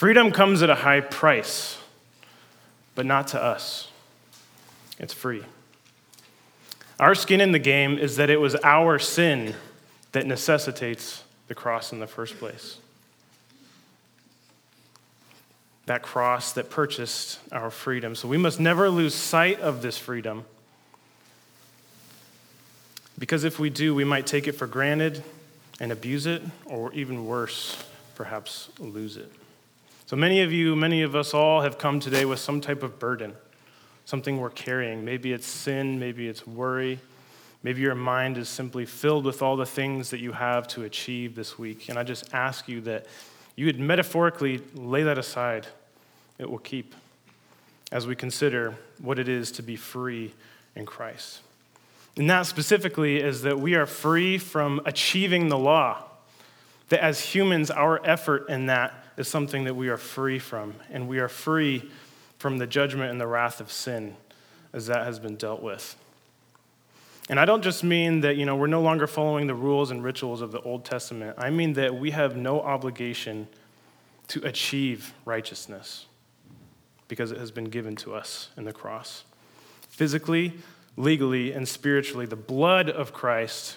Freedom comes at a high price, but not to us. It's free. Our skin in the game is that it was our sin that necessitates the cross in the first place. That cross that purchased our freedom. So we must never lose sight of this freedom. Because if we do, we might take it for granted and abuse it, or even worse, perhaps lose it. So many of you, many of us all have come today with some type of burden, something we're carrying. Maybe it's sin, maybe it's worry, maybe your mind is simply filled with all the things that you have to achieve this week. And I just ask you that you would metaphorically lay that aside. It will keep as we consider what it is to be free in Christ. And that specifically is that we are free from achieving the law. That as humans, our effort in that is something that we are free from. And we are free from the judgment and the wrath of sin as that has been dealt with. And I don't just mean that, you know, we're no longer following the rules and rituals of the Old Testament. I mean that we have no obligation to achieve righteousness because it has been given to us in the cross. Physically, legally and spiritually. The blood of Christ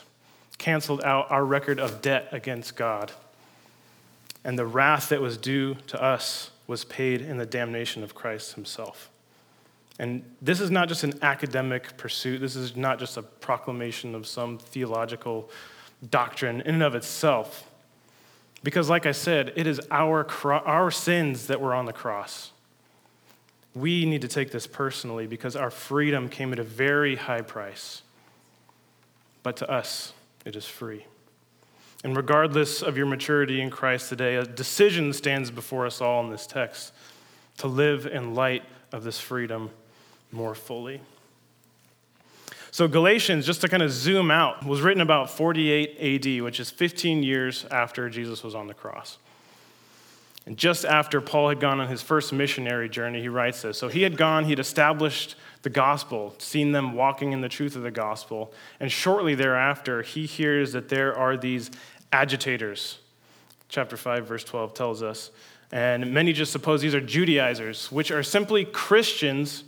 canceled out our record of debt against God. And the wrath that was due to us was paid in the damnation of Christ himself. And this is not just an academic pursuit, this is not just a proclamation of some theological doctrine in and of itself. Because, like I said, it is our, our sins that were on the cross. We need to take this personally because our freedom came at a very high price. But to us, it is free. And regardless of your maturity in Christ today, a decision stands before us all in this text to live in light of this freedom more fully. So, Galatians, just to kind of zoom out, was written about 48 AD, which is 15 years after Jesus was on the cross. And just after Paul had gone on his first missionary journey, he writes this. So he had gone, he'd established the gospel, seen them walking in the truth of the gospel. And shortly thereafter, he hears that there are these agitators. Chapter 5, verse 12 tells us. And many just suppose these are Judaizers, which are simply Christians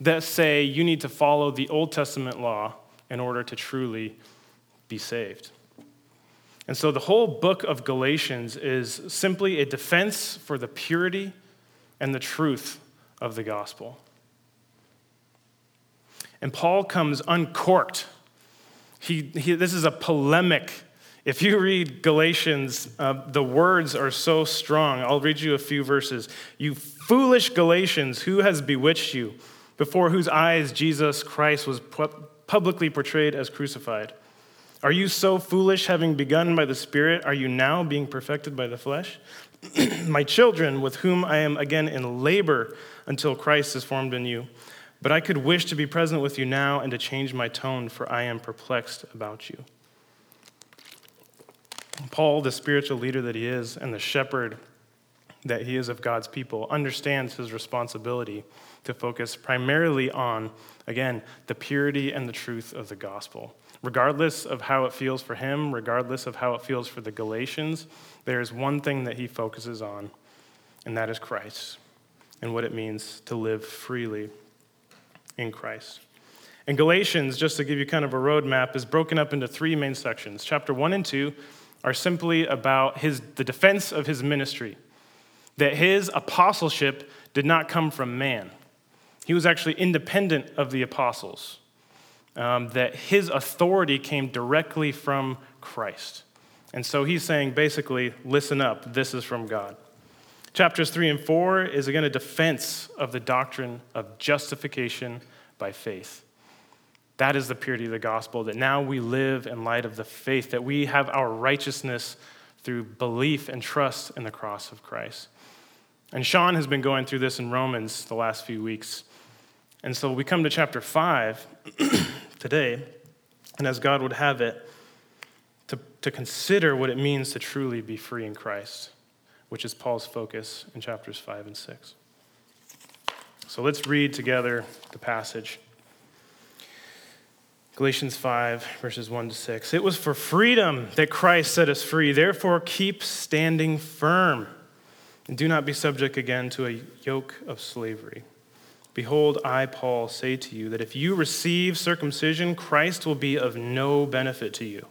that say you need to follow the Old Testament law in order to truly be saved. And so the whole book of Galatians is simply a defense for the purity and the truth of the gospel. And Paul comes uncorked. He, he, this is a polemic. If you read Galatians, uh, the words are so strong. I'll read you a few verses. You foolish Galatians, who has bewitched you, before whose eyes Jesus Christ was publicly portrayed as crucified? Are you so foolish, having begun by the Spirit? Are you now being perfected by the flesh? My children, with whom I am again in labor until Christ is formed in you. But I could wish to be present with you now and to change my tone, for I am perplexed about you. Paul, the spiritual leader that he is and the shepherd that he is of God's people, understands his responsibility to focus primarily on, again, the purity and the truth of the gospel. Regardless of how it feels for him, regardless of how it feels for the Galatians, there is one thing that he focuses on, and that is Christ and what it means to live freely in Christ. And Galatians, just to give you kind of a roadmap, is broken up into three main sections. Chapter one and two are simply about his, the defense of his ministry, that his apostleship did not come from man. He was actually independent of the apostles um, that his authority came directly from Christ. And so he's saying basically, listen up, this is from God. Chapters 3 and 4 is again a defense of the doctrine of justification by faith. That is the purity of the gospel, that now we live in light of the faith, that we have our righteousness through belief and trust in the cross of Christ. And Sean has been going through this in Romans the last few weeks. And so we come to chapter 5 today, and as God would have it, to, to consider what it means to truly be free in Christ, which is Paul's focus in chapters 5 and 6. So let's read together the passage. Galatians 5, verses 1 to 6. It was for freedom that Christ set us free. Therefore, keep standing firm And do not be subject again to a yoke of slavery. Behold, I, Paul, say to you that if you receive circumcision, Christ will be of no benefit to you.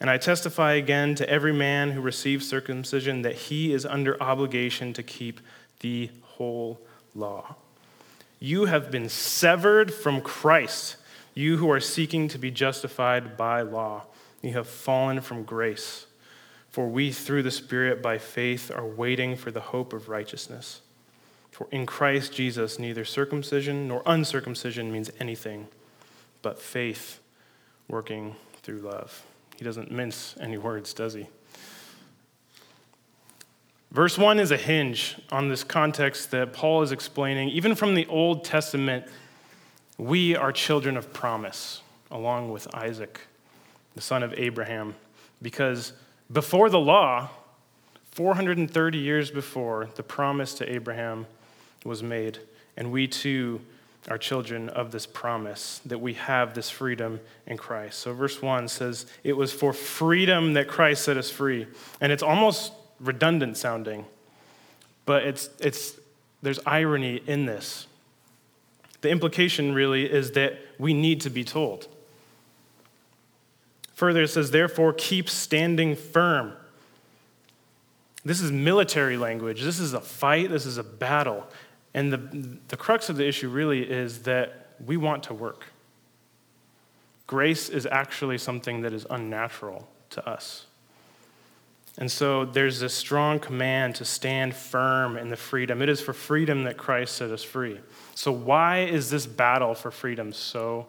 And I testify again to every man who receives circumcision that he is under obligation to keep the whole law. You have been severed from Christ, you who are seeking to be justified by law. You have fallen from grace. For we, through the Spirit, by faith, are waiting for the hope of righteousness. For in Christ Jesus, neither circumcision nor uncircumcision means anything, but faith working through love. He doesn't mince any words, does he? Verse 1 is a hinge on this context that Paul is explaining. Even from the Old Testament, we are children of promise, along with Isaac, the son of Abraham, because before the law, 430 years before, the promise to Abraham was made, and we too are children of this promise that we have this freedom in Christ. So, verse 1 says, It was for freedom that Christ set us free. And it's almost redundant sounding, but it's, it's, there's irony in this. The implication really is that we need to be told. Further, it says, therefore, keep standing firm. This is military language. This is a fight. This is a battle. And the, the crux of the issue really is that we want to work. Grace is actually something that is unnatural to us. And so there's this strong command to stand firm in the freedom. It is for freedom that Christ set us free. So, why is this battle for freedom so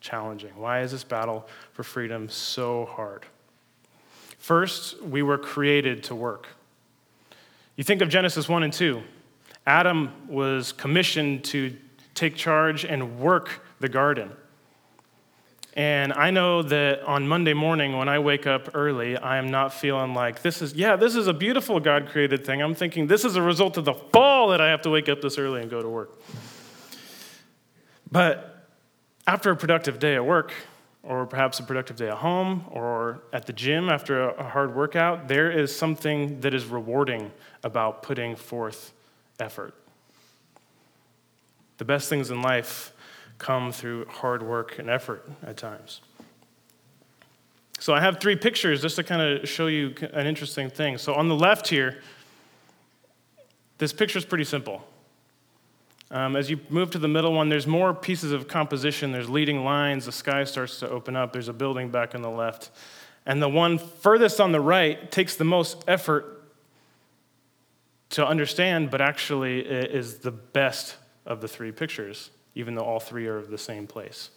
challenging? Why is this battle for freedom so hard? First, we were created to work. You think of Genesis 1 and 2. Adam was commissioned to take charge and work the garden. And I know that on Monday morning when I wake up early, I am not feeling like this is, yeah, this is a beautiful God created thing. I'm thinking this is a result of the fall that I have to wake up this early and go to work. But after a productive day at work, or perhaps a productive day at home, or at the gym after a hard workout, there is something that is rewarding about putting forth effort. The best things in life come through hard work and effort at times. So I have three pictures just to kind of show you an interesting thing. So on the left here, this picture is pretty simple. Um, as you move to the middle one, there's more pieces of composition. There's leading lines. The sky starts to open up. There's a building back on the left. And the one furthest on the right takes the most effort to understand, but actually is the best of the three pictures, even though all three are of the same place.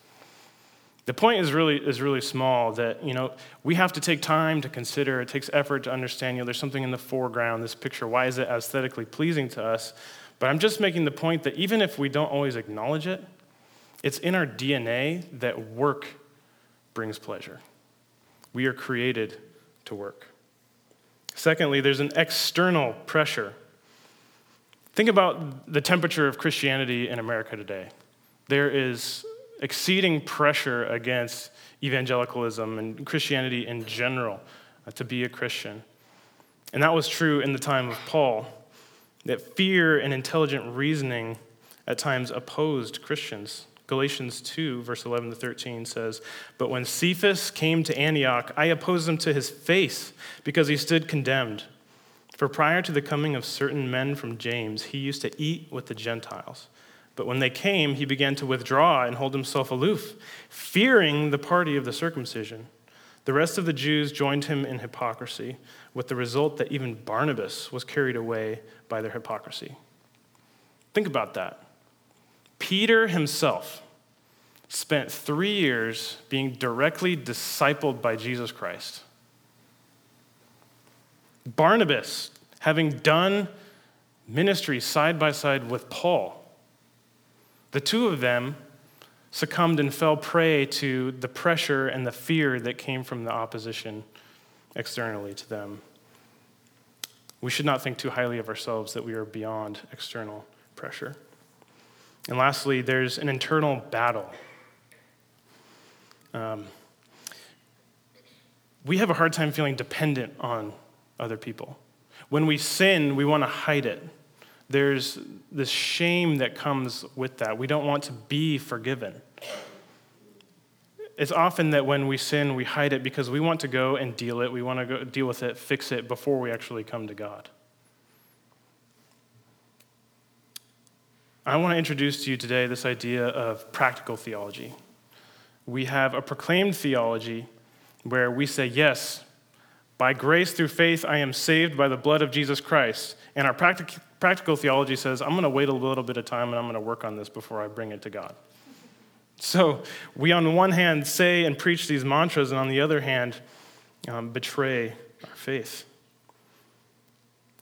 The point is really, is really small that, you know, we have to take time to consider. It takes effort to understand, you know, there's something in the foreground, this picture. Why is it aesthetically pleasing to us? But I'm just making the point that even if we don't always acknowledge it, it's in our DNA that work brings pleasure. We are created to work. Secondly, there's an external pressure. Think about the temperature of Christianity in America today. There is exceeding pressure against evangelicalism and Christianity in general uh, to be a Christian. And that was true in the time of Paul that fear and intelligent reasoning at times opposed Christians. Galatians 2, verse 11 to 13 says, But when Cephas came to Antioch, I opposed him to his face because he stood condemned. For prior to the coming of certain men from James, he used to eat with the Gentiles. But when they came, he began to withdraw and hold himself aloof, fearing the party of the circumcision. The rest of the Jews joined him in hypocrisy, with the result that even Barnabas was carried away by their hypocrisy. Think about that. Peter himself spent three years being directly discipled by Jesus Christ. Barnabas, having done ministry side by side with Paul, the two of them succumbed and fell prey to the pressure and the fear that came from the opposition externally to them. We should not think too highly of ourselves that we are beyond external pressure. And lastly, there's an internal battle. Um, we have a hard time feeling dependent on other people. When we sin, we want to hide it. There's this shame that comes with that. We don't want to be forgiven. It's often that when we sin, we hide it because we want to go and deal it. We want to go deal with it, fix it before we actually come to God. I want to introduce to you today this idea of practical theology. We have a proclaimed theology where we say, Yes, by grace through faith, I am saved by the blood of Jesus Christ. And our practic- practical theology says, I'm going to wait a little bit of time and I'm going to work on this before I bring it to God. So we, on the one hand, say and preach these mantras, and on the other hand, um, betray our faith.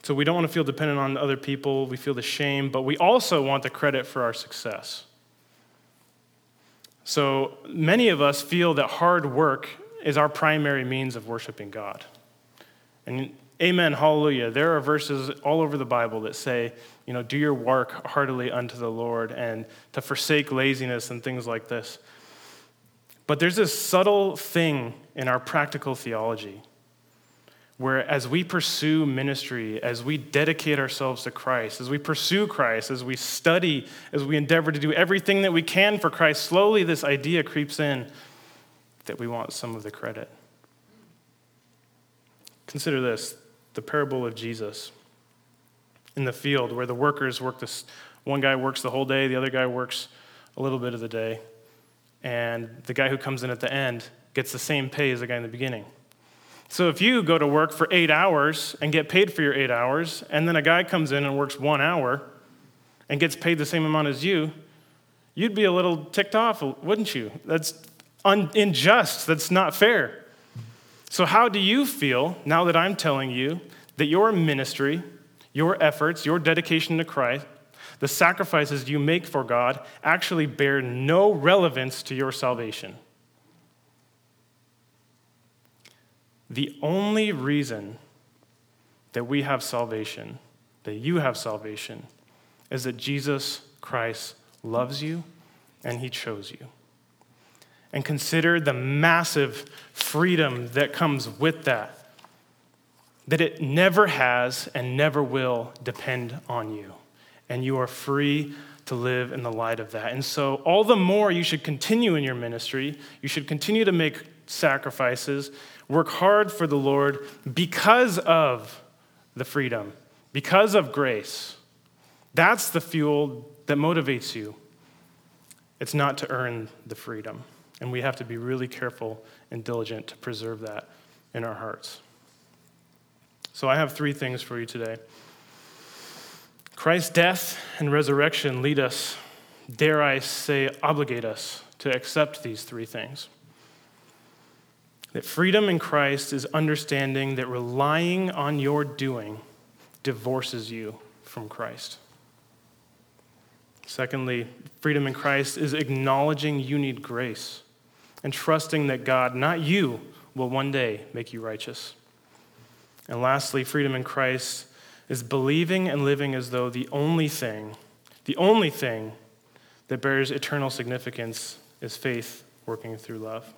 So we don't want to feel dependent on other people. We feel the shame, but we also want the credit for our success. So many of us feel that hard work is our primary means of worshiping God. And amen, hallelujah. There are verses all over the Bible that say, you know, do your work heartily unto the Lord and to forsake laziness and things like this. But there's this subtle thing in our practical theology where as we pursue ministry, as we dedicate ourselves to Christ, as we pursue Christ, as we study, as we endeavor to do everything that we can for Christ, slowly this idea creeps in that we want some of the credit. Consider this the parable of Jesus in the field where the workers work this one guy works the whole day, the other guy works a little bit of the day. And the guy who comes in at the end gets the same pay as the guy in the beginning. So if you go to work for eight hours and get paid for your eight hours, and then a guy comes in and works one hour and gets paid the same amount as you, you'd be a little ticked off, wouldn't you? That's un- unjust. That's not fair. So, how do you feel now that I'm telling you that your ministry, your efforts, your dedication to Christ, the sacrifices you make for God actually bear no relevance to your salvation? The only reason that we have salvation, that you have salvation, is that Jesus Christ loves you and he chose you and consider the massive freedom that comes with that. That it never has and never will depend on you. And you are free to live in the light of that. And so, all the more you should continue in your ministry, you should continue to make sacrifices, work hard for the Lord because of the freedom, because of grace. That's the fuel that motivates you. It's not to earn the freedom. And we have to be really careful and diligent to preserve that in our hearts. So I have three things for you today. Christ's death and resurrection lead us, dare I say, obligate us to accept these three things. That freedom in Christ is understanding that relying on your doing divorces you from Christ. Secondly, freedom in Christ is acknowledging you need grace and trusting that God, not you, will one day make you righteous. And lastly, freedom in Christ is believing and living as though the only thing, the only thing that bears eternal significance is faith working through love.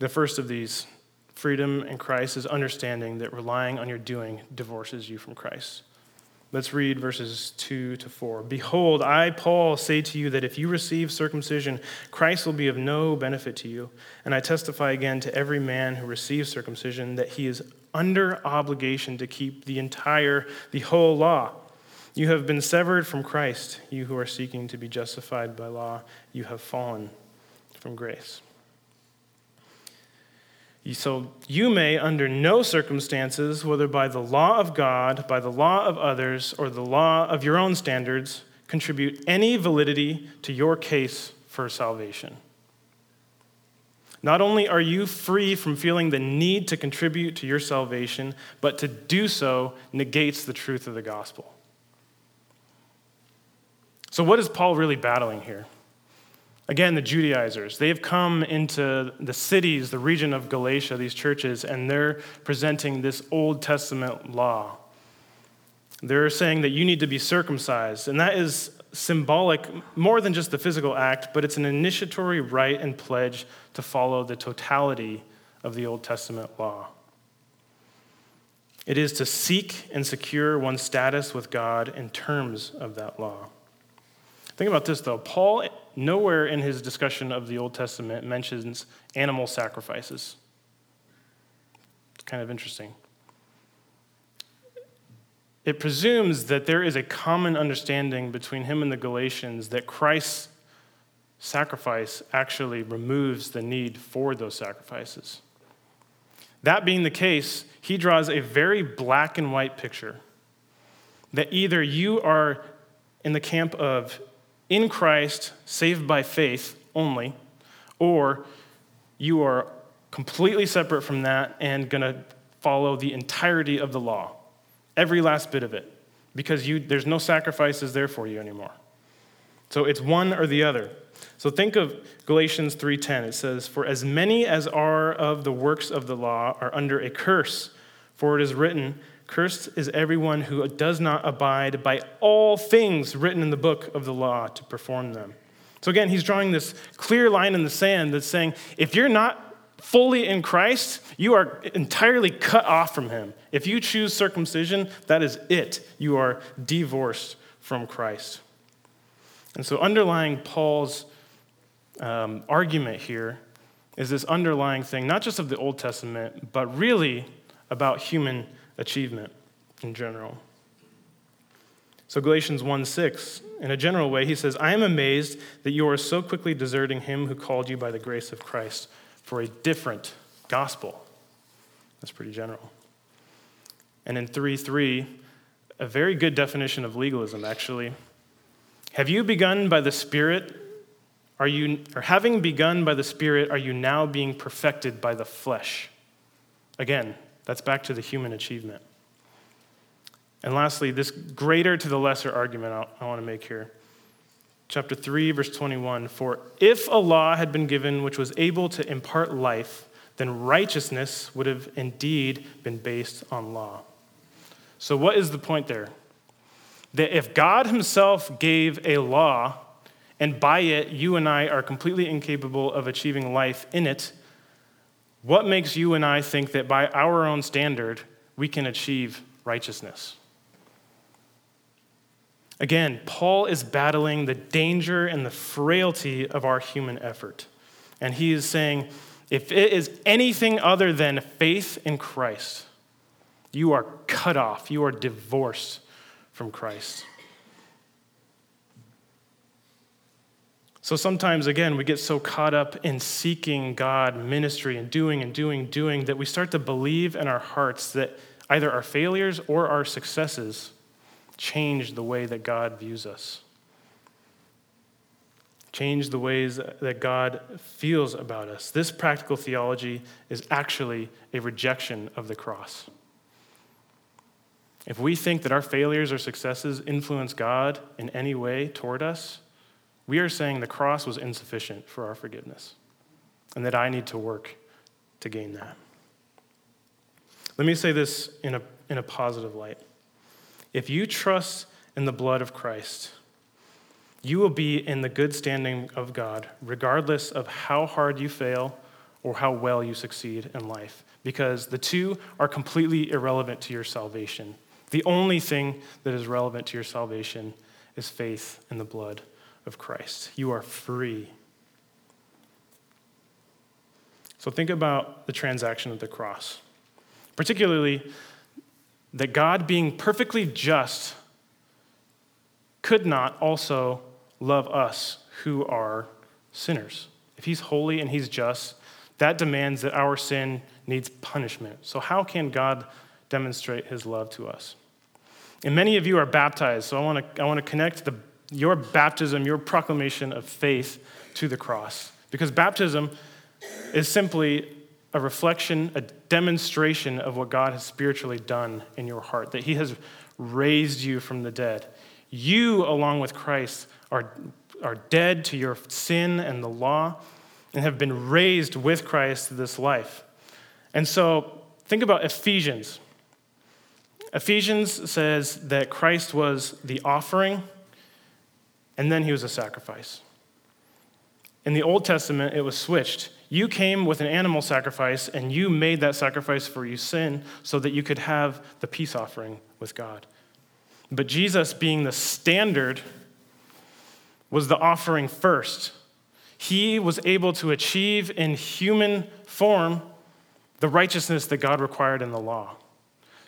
The first of these, freedom in Christ, is understanding that relying on your doing divorces you from Christ. Let's read verses 2 to 4. Behold, I, Paul, say to you that if you receive circumcision, Christ will be of no benefit to you. And I testify again to every man who receives circumcision that he is under obligation to keep the entire, the whole law. You have been severed from Christ, you who are seeking to be justified by law. You have fallen from grace. So you may, under no circumstances, whether by the law of God, by the law of others, or the law of your own standards, contribute any validity to your case for salvation. Not only are you free from feeling the need to contribute to your salvation, but to do so negates the truth of the gospel. So, what is Paul really battling here? Again, the Judaizers, they have come into the cities, the region of Galatia, these churches, and they're presenting this Old Testament law. They're saying that you need to be circumcised, and that is symbolic more than just the physical act, but it's an initiatory rite and pledge to follow the totality of the Old Testament law. It is to seek and secure one's status with God in terms of that law. Think about this, though. Paul, nowhere in his discussion of the Old Testament, mentions animal sacrifices. It's kind of interesting. It presumes that there is a common understanding between him and the Galatians that Christ's sacrifice actually removes the need for those sacrifices. That being the case, he draws a very black and white picture that either you are in the camp of in Christ, saved by faith only, or you are completely separate from that and going to follow the entirety of the law, every last bit of it, because you, there's no sacrifices there for you anymore. So it's one or the other. So think of Galatians 3:10. It says, "For as many as are of the works of the law are under a curse, for it is written, cursed is everyone who does not abide by all things written in the book of the law to perform them." So again, he's drawing this clear line in the sand that's saying, if you're not fully in Christ, you are entirely cut off from him. If you choose circumcision, that is it. You are divorced from Christ. And so, underlying Paul's um, argument here is this underlying thing, not just of the Old Testament, but really about human achievement in general. So, Galatians 1 6, in a general way, he says, I am amazed that you are so quickly deserting him who called you by the grace of Christ for a different gospel. That's pretty general. And in 3 3, a very good definition of legalism, actually. Have you begun by the Spirit? Are you, or having begun by the Spirit, are you now being perfected by the flesh? Again, that's back to the human achievement. And lastly, this greater to the lesser argument I, want to make here. Chapter 3, verse 21 For if a law had been given which was able to impart life, then righteousness would have indeed been based on law. So, what is the point there? That if God Himself gave a law, and by it you and I are completely incapable of achieving life in it, what makes you and I think that by our own standard we can achieve righteousness? Again, Paul is battling the danger and the frailty of our human effort. And he is saying, if it is anything other than faith in Christ, you are cut off, you are divorced from Christ. So sometimes, again, we get so caught up in seeking God, ministry, and doing and doing, doing that we start to believe in our hearts that either our failures or our successes change the way that God views us, change the ways that God feels about us. This practical theology is actually a rejection of the cross. If we think that our failures or successes influence God in any way toward us, we are saying the cross was insufficient for our forgiveness and that I need to work to gain that. Let me say this in a, in a positive light. If you trust in the blood of Christ, you will be in the good standing of God, regardless of how hard you fail or how well you succeed in life, because the two are completely irrelevant to your salvation. The only thing that is relevant to your salvation is faith in the blood of Christ. You are free. So think about the transaction of the cross, particularly that God, being perfectly just, could not also love us who are sinners. If he's holy and he's just, that demands that our sin needs punishment. So, how can God demonstrate his love to us? And many of you are baptized, so I want to, I want to connect the, your baptism, your proclamation of faith to the cross. Because baptism is simply a reflection, a demonstration of what God has spiritually done in your heart, that He has raised you from the dead. You, along with Christ, are, are dead to your sin and the law and have been raised with Christ to this life. And so think about Ephesians. Ephesians says that Christ was the offering and then he was a sacrifice. In the Old Testament, it was switched. You came with an animal sacrifice and you made that sacrifice for your sin so that you could have the peace offering with God. But Jesus, being the standard, was the offering first. He was able to achieve in human form the righteousness that God required in the law.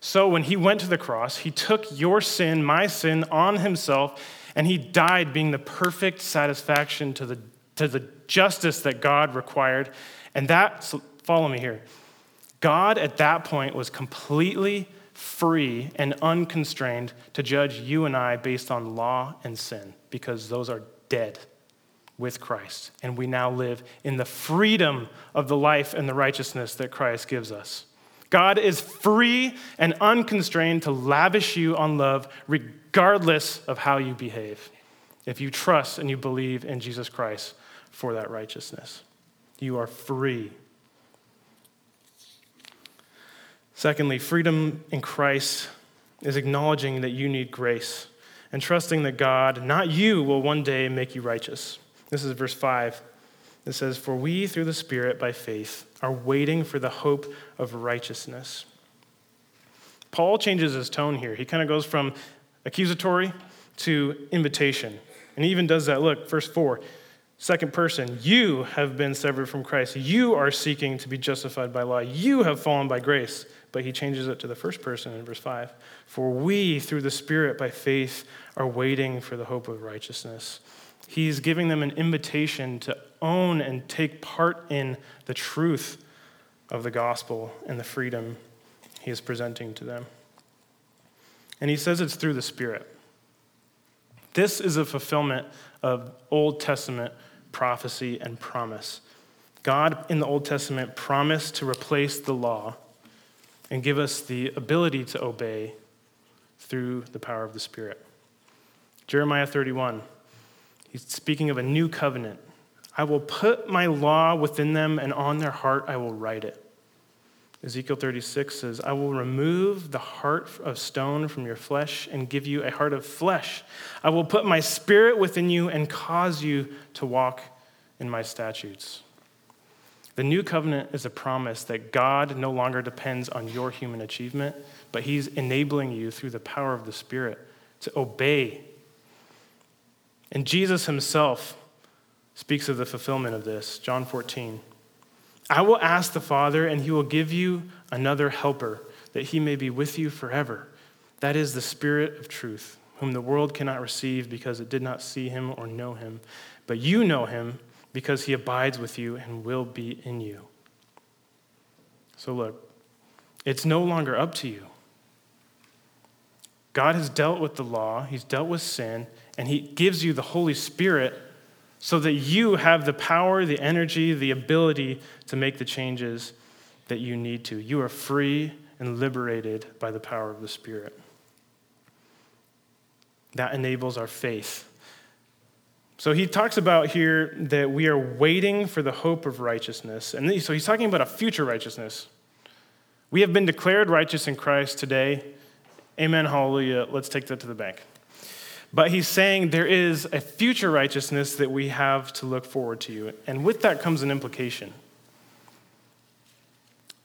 So when he went to the cross, he took your sin, my sin, on himself, and he died being the perfect satisfaction to the, to the justice that God required. And that, so follow me here. God at that point was completely free and unconstrained to judge you and I based on law and sin because those are dead with Christ. And we now live in the freedom of the life and the righteousness that Christ gives us. God is free and unconstrained to lavish you on love regardless of how you behave. If you trust and you believe in Jesus Christ for that righteousness, you are free. Secondly, freedom in Christ is acknowledging that you need grace and trusting that God, not you, will one day make you righteous. This is verse 5. It says, For we, through the Spirit, by faith, are waiting for the hope of righteousness. Paul changes his tone here. He kind of goes from accusatory to invitation. And he even does that. Look, verse 4, second person, you have been severed from Christ. You are seeking to be justified by law. You have fallen by grace. But he changes it to the first person in verse 5. For we, through the Spirit, by faith, are waiting for the hope of righteousness. He's giving them an invitation to own and take part in the truth of the gospel and the freedom he is presenting to them. And he says it's through the Spirit. This is a fulfillment of Old Testament prophecy and promise. God in the Old Testament promised to replace the law and give us the ability to obey through the power of the Spirit. Jeremiah 31 He's speaking of a new covenant. I will put my law within them, and on their heart I will write it. Ezekiel 36 says, I will remove the heart of stone from your flesh and give you a heart of flesh. I will put my spirit within you and cause you to walk in my statutes. The new covenant is a promise that God no longer depends on your human achievement, but He's enabling you through the power of the Spirit to obey and Jesus himself speaks of the fulfillment of this. John 14. I will ask the Father, and he will give you another helper, that he may be with you forever. That is the Spirit of truth, whom the world cannot receive because it did not see him or know him. But you know him because he abides with you and will be in you. So look, it's no longer up to you. God has dealt with the law, he's dealt with sin, and He gives you the Holy Spirit so that you have the power, the energy, the ability to make the changes that you need to. You are free and liberated by the power of the Spirit. That enables our faith. So he talks about here that we are waiting for the hope of righteousness. And so he's talking about a future righteousness. We have been declared righteous in Christ today. Amen, hallelujah. Let's take that to the bank. But he's saying there is a future righteousness that we have to look forward to. And with that comes an implication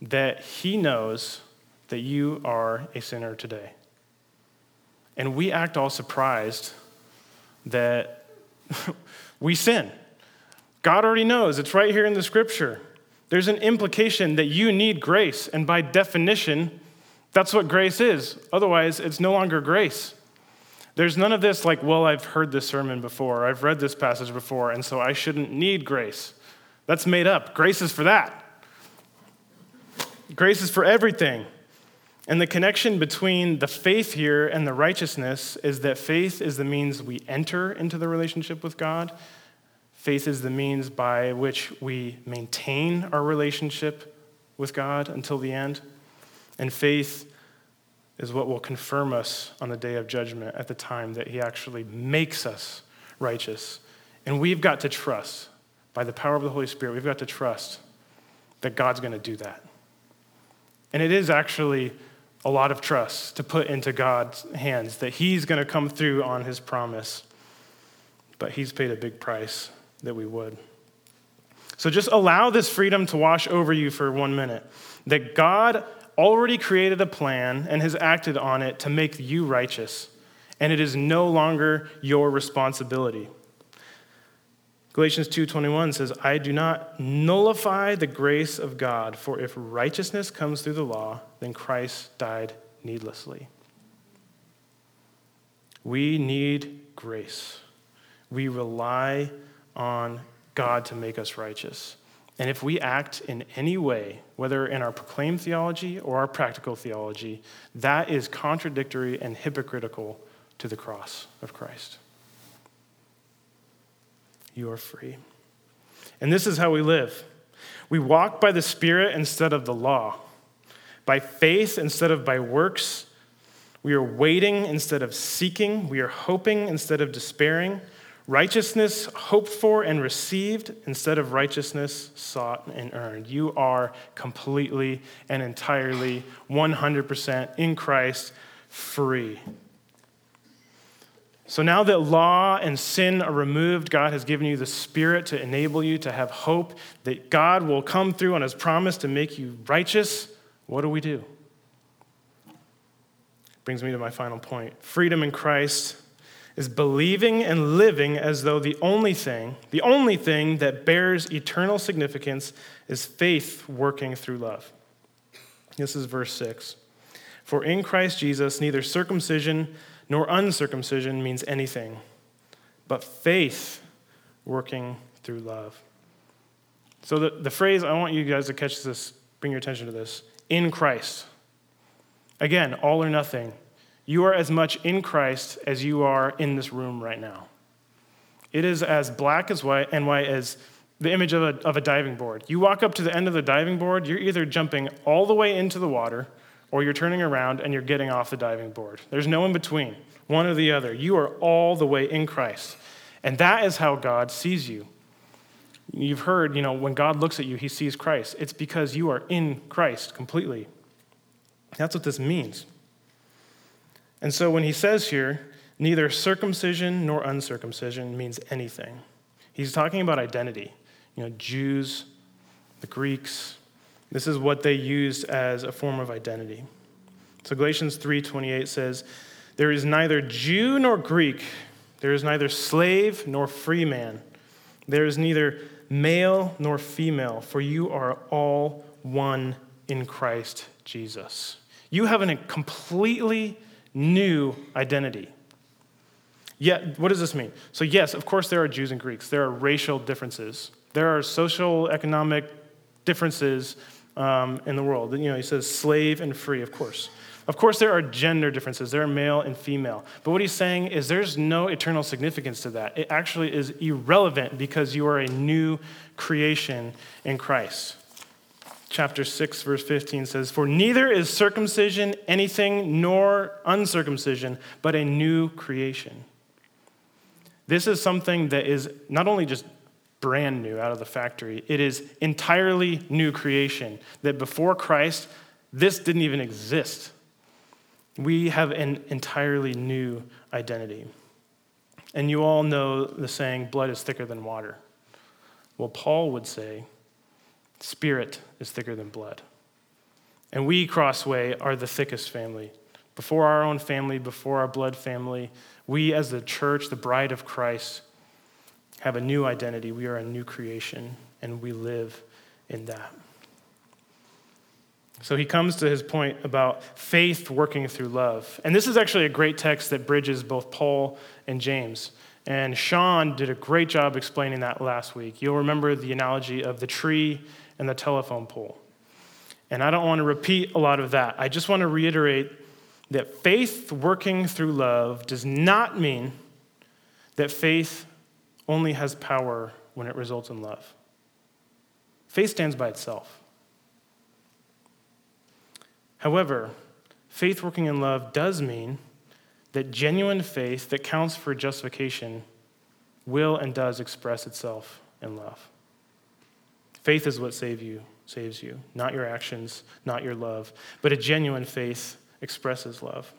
that he knows that you are a sinner today. And we act all surprised that we sin. God already knows, it's right here in the scripture. There's an implication that you need grace, and by definition, that's what grace is. Otherwise, it's no longer grace. There's none of this like, well, I've heard this sermon before, I've read this passage before, and so I shouldn't need grace. That's made up. Grace is for that. Grace is for everything. And the connection between the faith here and the righteousness is that faith is the means we enter into the relationship with God. Faith is the means by which we maintain our relationship with God until the end. And faith is what will confirm us on the day of judgment at the time that He actually makes us righteous. And we've got to trust, by the power of the Holy Spirit, we've got to trust that God's going to do that. And it is actually a lot of trust to put into God's hands that He's going to come through on His promise. But He's paid a big price that we would. So just allow this freedom to wash over you for one minute. That God already created a plan and has acted on it to make you righteous, and it is no longer your responsibility. Galatians 2:21 says, "I do not nullify the grace of God, for if righteousness comes through the law, then Christ died needlessly." We need grace. We rely on God to make us righteous. And if we act in any way, whether in our proclaimed theology or our practical theology, that is contradictory and hypocritical to the cross of Christ. You are free. And this is how we live we walk by the Spirit instead of the law, by faith instead of by works. We are waiting instead of seeking, we are hoping instead of despairing. Righteousness hoped for and received instead of righteousness sought and earned. You are completely and entirely 100% in Christ free. So now that law and sin are removed, God has given you the Spirit to enable you to have hope that God will come through on His promise to make you righteous. What do we do? Brings me to my final point. Freedom in Christ is believing and living as though the only thing, the only thing that bears eternal significance is faith working through love. This is verse 6. For in Christ Jesus, neither circumcision nor uncircumcision means anything, but faith working through love. So, the, the phrase, I want you guys to catch this, bring your attention to this in Christ. Again, all or nothing. You are as much in Christ as you are in this room right now. It is as black as white and white as the image of a, of a diving board. You walk up to the end of the diving board, you're either jumping all the way into the water or you're turning around and you're getting off the diving board. There's no in between, one or the other. You are all the way in Christ. And that is how God sees you. You've heard, you know, when God looks at you, he sees Christ. It's because you are in Christ completely. That's what this means. And so when he says here, neither circumcision nor uncircumcision means anything, he's talking about identity. You know, Jews, the Greeks, this is what they used as a form of identity. So Galatians 3:28 says, "There is neither Jew nor Greek, there is neither slave nor free man. There is neither male nor female, for you are all one in Christ Jesus." You have a completely new identity. Yet, what does this mean? So, yes, of course, there are Jews and Greeks. There are racial differences. There are social, economic differences um, in the world. You know, he says slave and free, of course. Of course, there are gender differences. There are male and female. But what he's saying is there's no eternal significance to that. It actually is irrelevant because you are a new creation in Christ chapter 6, verse 15 says, For neither is circumcision anything nor uncircumcision, but a new creation. This is something that is not only just brand new out of the factory, it is entirely new creation. That before Christ, this didn't even exist. We have an entirely new identity. And you all know the saying, blood is thicker than water. Well, Paul would say, Spirit is thicker than blood. And we, Crossway, are the thickest family. Before our own family, before our blood family, we as the church, the bride of Christ, have a new identity. We are a new creation, and we live in that. So he comes to his point about faith working through love. And this is actually a great text that bridges both Paul and James. And Sean did a great job explaining that last week. You'll remember the analogy of the tree and the telephone pole. And I don't want to repeat a lot of that. I just want to reiterate that faith working through love does not mean that faith only has power when it results in love. Faith stands by itself. However, faith working in love does mean that genuine faith that counts for justification will and does express itself in love. Faith is what save you, saves you, not your actions, not your love. But a genuine faith expresses love.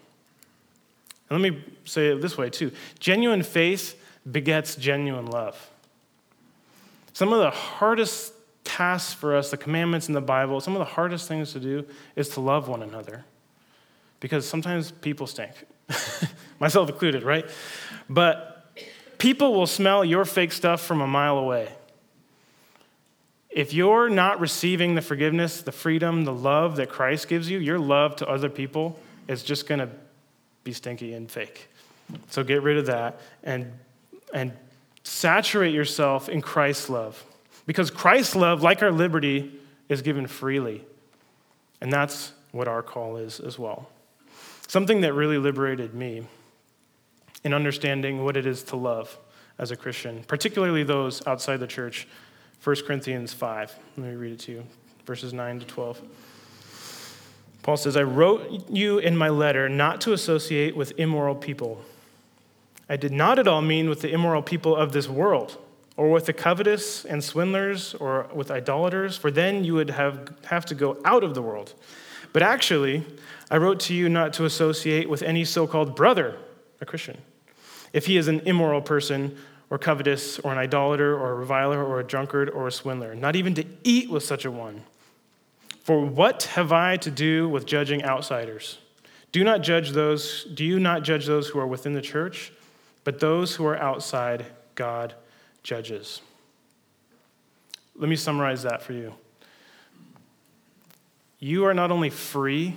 And let me say it this way, too genuine faith begets genuine love. Some of the hardest tasks for us, the commandments in the Bible, some of the hardest things to do is to love one another. Because sometimes people stink, myself included, right? But people will smell your fake stuff from a mile away. If you're not receiving the forgiveness, the freedom, the love that Christ gives you, your love to other people is just going to be stinky and fake. So get rid of that and, and saturate yourself in Christ's love. Because Christ's love, like our liberty, is given freely. And that's what our call is as well. Something that really liberated me in understanding what it is to love as a Christian, particularly those outside the church 1 Corinthians 5. Let me read it to you, verses 9 to 12. Paul says, I wrote you in my letter not to associate with immoral people. I did not at all mean with the immoral people of this world, or with the covetous and swindlers, or with idolaters, for then you would have, have to go out of the world. But actually, I wrote to you not to associate with any so called brother, a Christian, if he is an immoral person or covetous, or an idolater, or a reviler, or a drunkard, or a swindler, not even to eat with such a one. For what have I to do with judging outsiders? Do not judge those, do you not judge those who are within the church, but those who are outside, God judges. Let me summarize that for you. You are not only free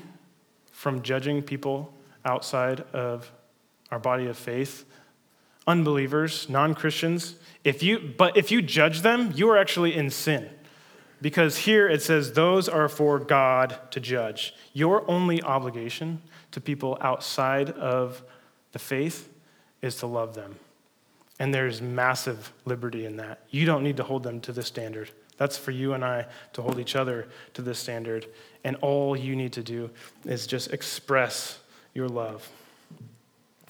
from judging people outside of our body of faith, unbelievers, non-Christians, if you but if you judge them, you are actually in sin. Because here it says those are for God to judge. Your only obligation to people outside of the faith is to love them. And there's massive liberty in that. You don't need to hold them to this standard. That's for you and I to hold each other to this standard. And all you need to do is just express your love.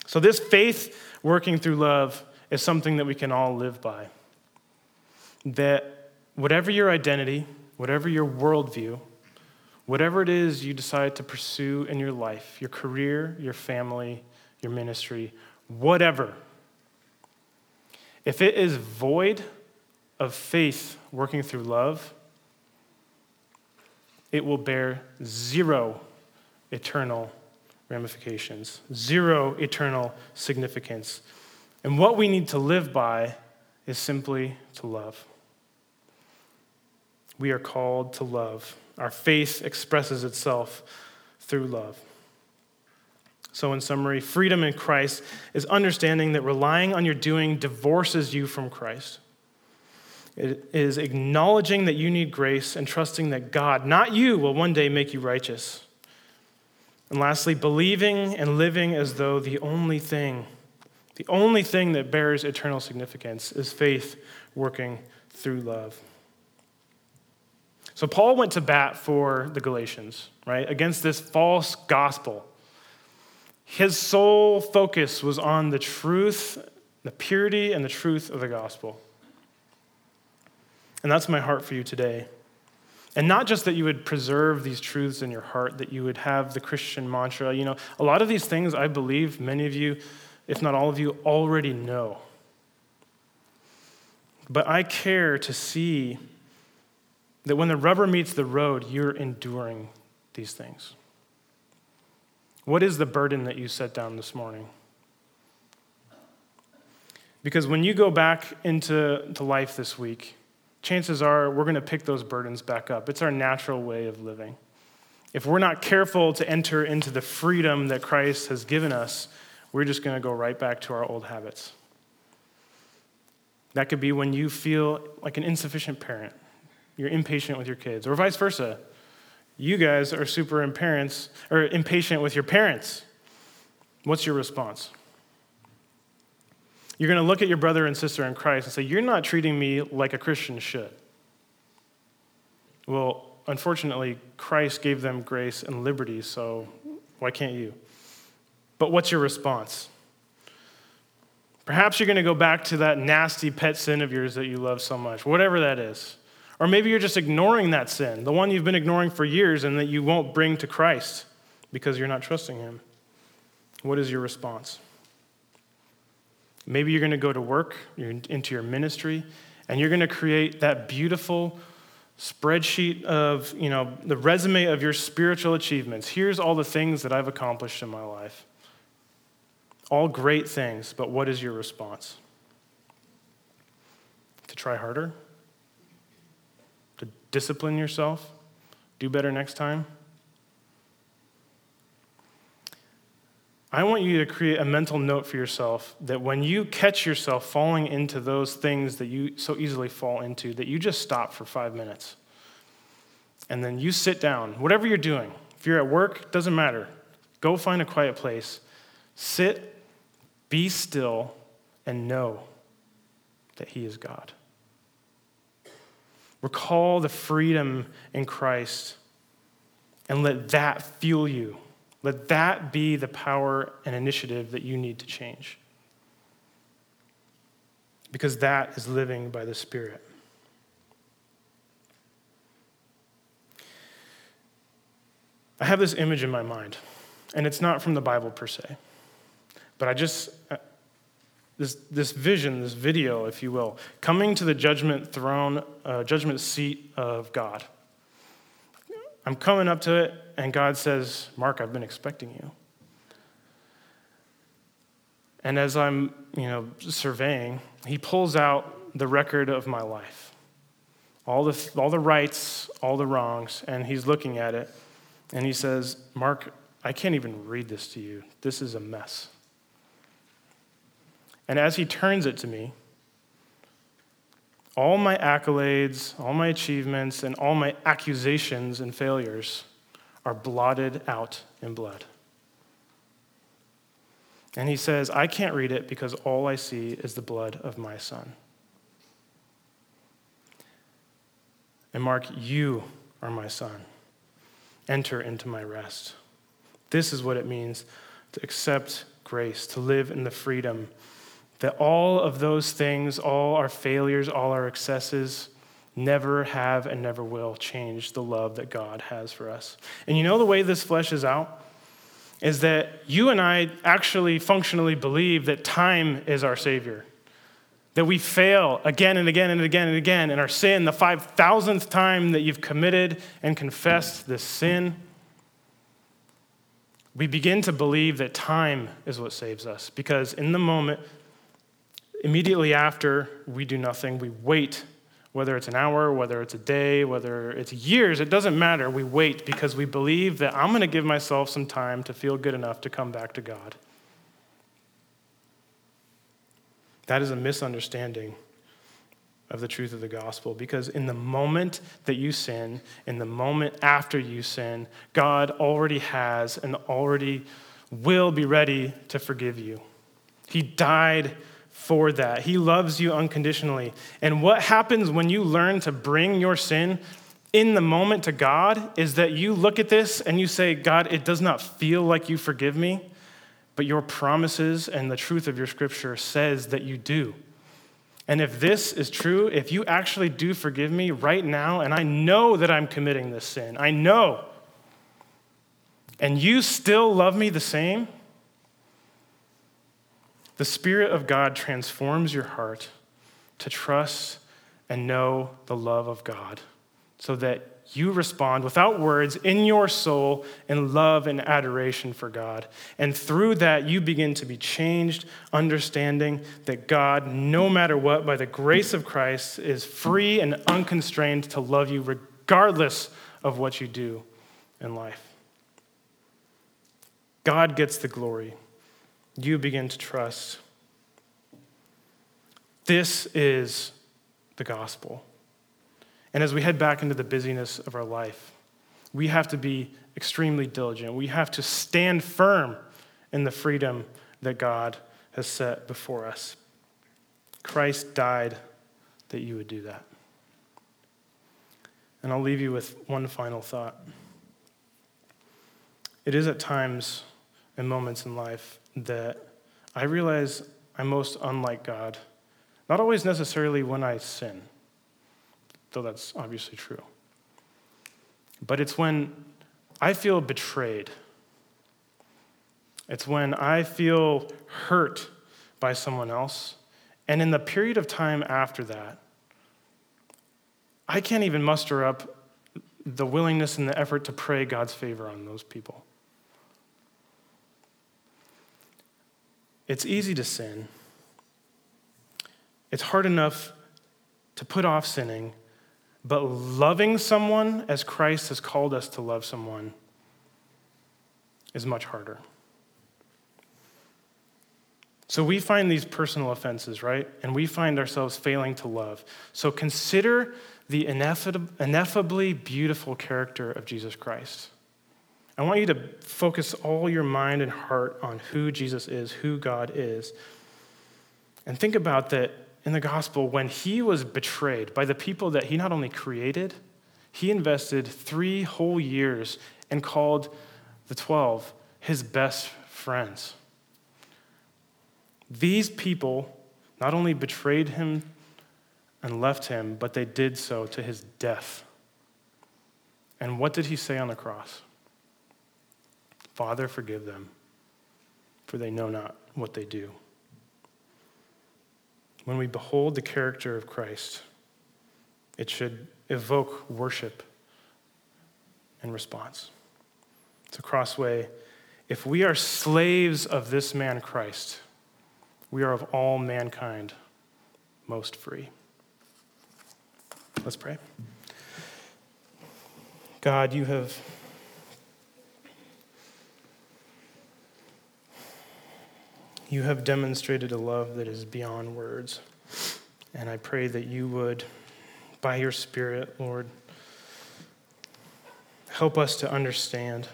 So, this faith working through love is something that we can all live by. That whatever your identity, whatever your worldview, whatever it is you decide to pursue in your life, your career, your family, your ministry, whatever, if it is void of faith working through love, it will bear zero eternal ramifications, zero eternal significance. And what we need to live by is simply to love. We are called to love. Our faith expresses itself through love. So, in summary, freedom in Christ is understanding that relying on your doing divorces you from Christ. It is acknowledging that you need grace and trusting that God, not you, will one day make you righteous. And lastly, believing and living as though the only thing, the only thing that bears eternal significance is faith working through love. So Paul went to bat for the Galatians, right, against this false gospel. His sole focus was on the truth, the purity and the truth of the gospel. And that's my heart for you today. And not just that you would preserve these truths in your heart, that you would have the Christian mantra. You know, a lot of these things I believe many of you, if not all of you, already know. But I care to see that when the rubber meets the road, you're enduring these things. What is the burden that you set down this morning? Because when you go back into to life this week, chances are we're going to pick those burdens back up. It's our natural way of living. If we're not careful to enter into the freedom that Christ has given us, we're just going to go right back to our old habits. That could be when you feel like an insufficient parent, you're impatient with your kids, or vice versa. You guys are super parents, or impatient with your parents. What's your response? You're going to look at your brother and sister in Christ and say, You're not treating me like a Christian should. Well, unfortunately, Christ gave them grace and liberty, so why can't you? But what's your response? Perhaps you're going to go back to that nasty pet sin of yours that you love so much, whatever that is. Or maybe you're just ignoring that sin, the one you've been ignoring for years and that you won't bring to Christ because you're not trusting Him. What is your response? Maybe you're going to go to work, you're into your ministry, and you're going to create that beautiful spreadsheet of, you know, the resume of your spiritual achievements. Here's all the things that I've accomplished in my life. All great things, but what is your response? To try harder? To discipline yourself? Do better next time? I want you to create a mental note for yourself that when you catch yourself falling into those things that you so easily fall into, that you just stop for five minutes. And then you sit down, whatever you're doing. If you're at work, doesn't matter. Go find a quiet place. Sit, be still, and know that He is God. Recall the freedom in Christ and let that fuel you let that be the power and initiative that you need to change. Because that is living by the Spirit. I have this image in my mind, and it's not from the Bible per se, but I just, uh, this, this vision, this video, if you will, coming to the judgment throne, uh, judgment seat of God. I'm coming up to it, and God says, Mark, I've been expecting you. And as I'm, you know, surveying, he pulls out the record of my life. All the, all the rights, all the wrongs, and he's looking at it, and he says, Mark, I can't even read this to you. This is a mess. And as he turns it to me, all my accolades, all my achievements, and all my accusations and failures are blotted out in blood. And he says, I can't read it because all I see is the blood of my son. And Mark, you are my son. Enter into my rest. This is what it means to accept grace, to live in the freedom that all of those things, all our failures, all our excesses, never have and never will change the love that God has for us. And you know the way this fleshes out? Is that you and I actually functionally believe that time is our Savior. That we fail again and again and again and again in our sin, the 5,000th time that you've committed and confessed this sin. We begin to believe that time is what saves us because in the moment, immediately after, we do nothing. We wait whether it's an hour, whether it's a day, whether it's years, it doesn't matter. We wait because we believe that I'm going to give myself some time to feel good enough to come back to God. That is a misunderstanding of the truth of the gospel because in the moment that you sin, in the moment after you sin, God already has and already will be ready to forgive you. He died for that. He loves you unconditionally. And what happens when you learn to bring your sin in the moment to God is that you look at this and you say, God, it does not feel like you forgive me, but your promises and the truth of your scripture says that you do. And if this is true, if you actually do forgive me right now, and I know that I'm committing this sin, I know, and you still love me the same, the Spirit of God transforms your heart to trust and know the love of God so that you respond without words in your soul in love and adoration for God. And through that, you begin to be changed, understanding that God, no matter what, by the grace of Christ, is free and unconstrained to love you regardless of what you do in life. God gets the glory you begin to trust. This is the gospel. And as we head back into the busyness of our life, we have to be extremely diligent. We have to stand firm in the freedom that God has set before us. Christ died that you would do that. And I'll leave you with one final thought. It is at times and moments in life that I realize I'm most unlike God. Not always necessarily when I sin, though that's obviously true. But it's when I feel betrayed. It's when I feel hurt by someone else. And in the period of time after that, I can't even muster up the willingness and the effort to pray God's favor on those people. It's easy to sin. It's hard enough to put off sinning, but loving someone as Christ has called us to love someone is much harder. So we find these personal offenses, right? And we find ourselves failing to love. So consider the ineffably beautiful character of Jesus Christ. I want you to focus all your mind and heart on who Jesus is, who God is. And think about that in the gospel, when he was betrayed by the people that he not only created, he invested three whole years and called the 12 his best friends. These people not only betrayed him and left him, but they did so to his death. And what did he say on the cross? Father, forgive them, for they know not what they do. When we behold the character of Christ, it should evoke worship and response. It's a crossway. If we are slaves of this man Christ, we are of all mankind most free. Let's pray. God, you have you have demonstrated a love that is beyond words. And I pray that you would, by your Spirit, Lord, help us to understand.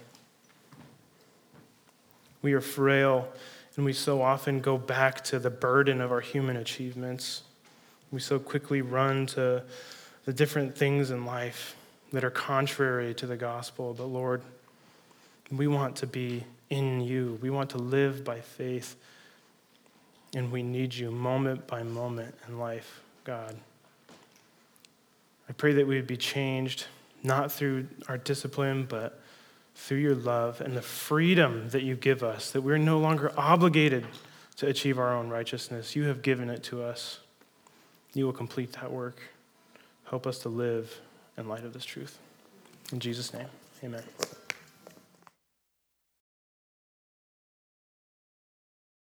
We are frail, and we so often go back to the burden of our human achievements. We so quickly run to the different things in life that are contrary to the gospel. But Lord, we want to be in you. We want to live by faith. And we need you moment by moment in life, God. I pray that we would be changed, not through our discipline, but through your love and the freedom that you give us, that we're no longer obligated to achieve our own righteousness. You have given it to us. You will complete that work. Help us to live in light of this truth. In Jesus' name, amen.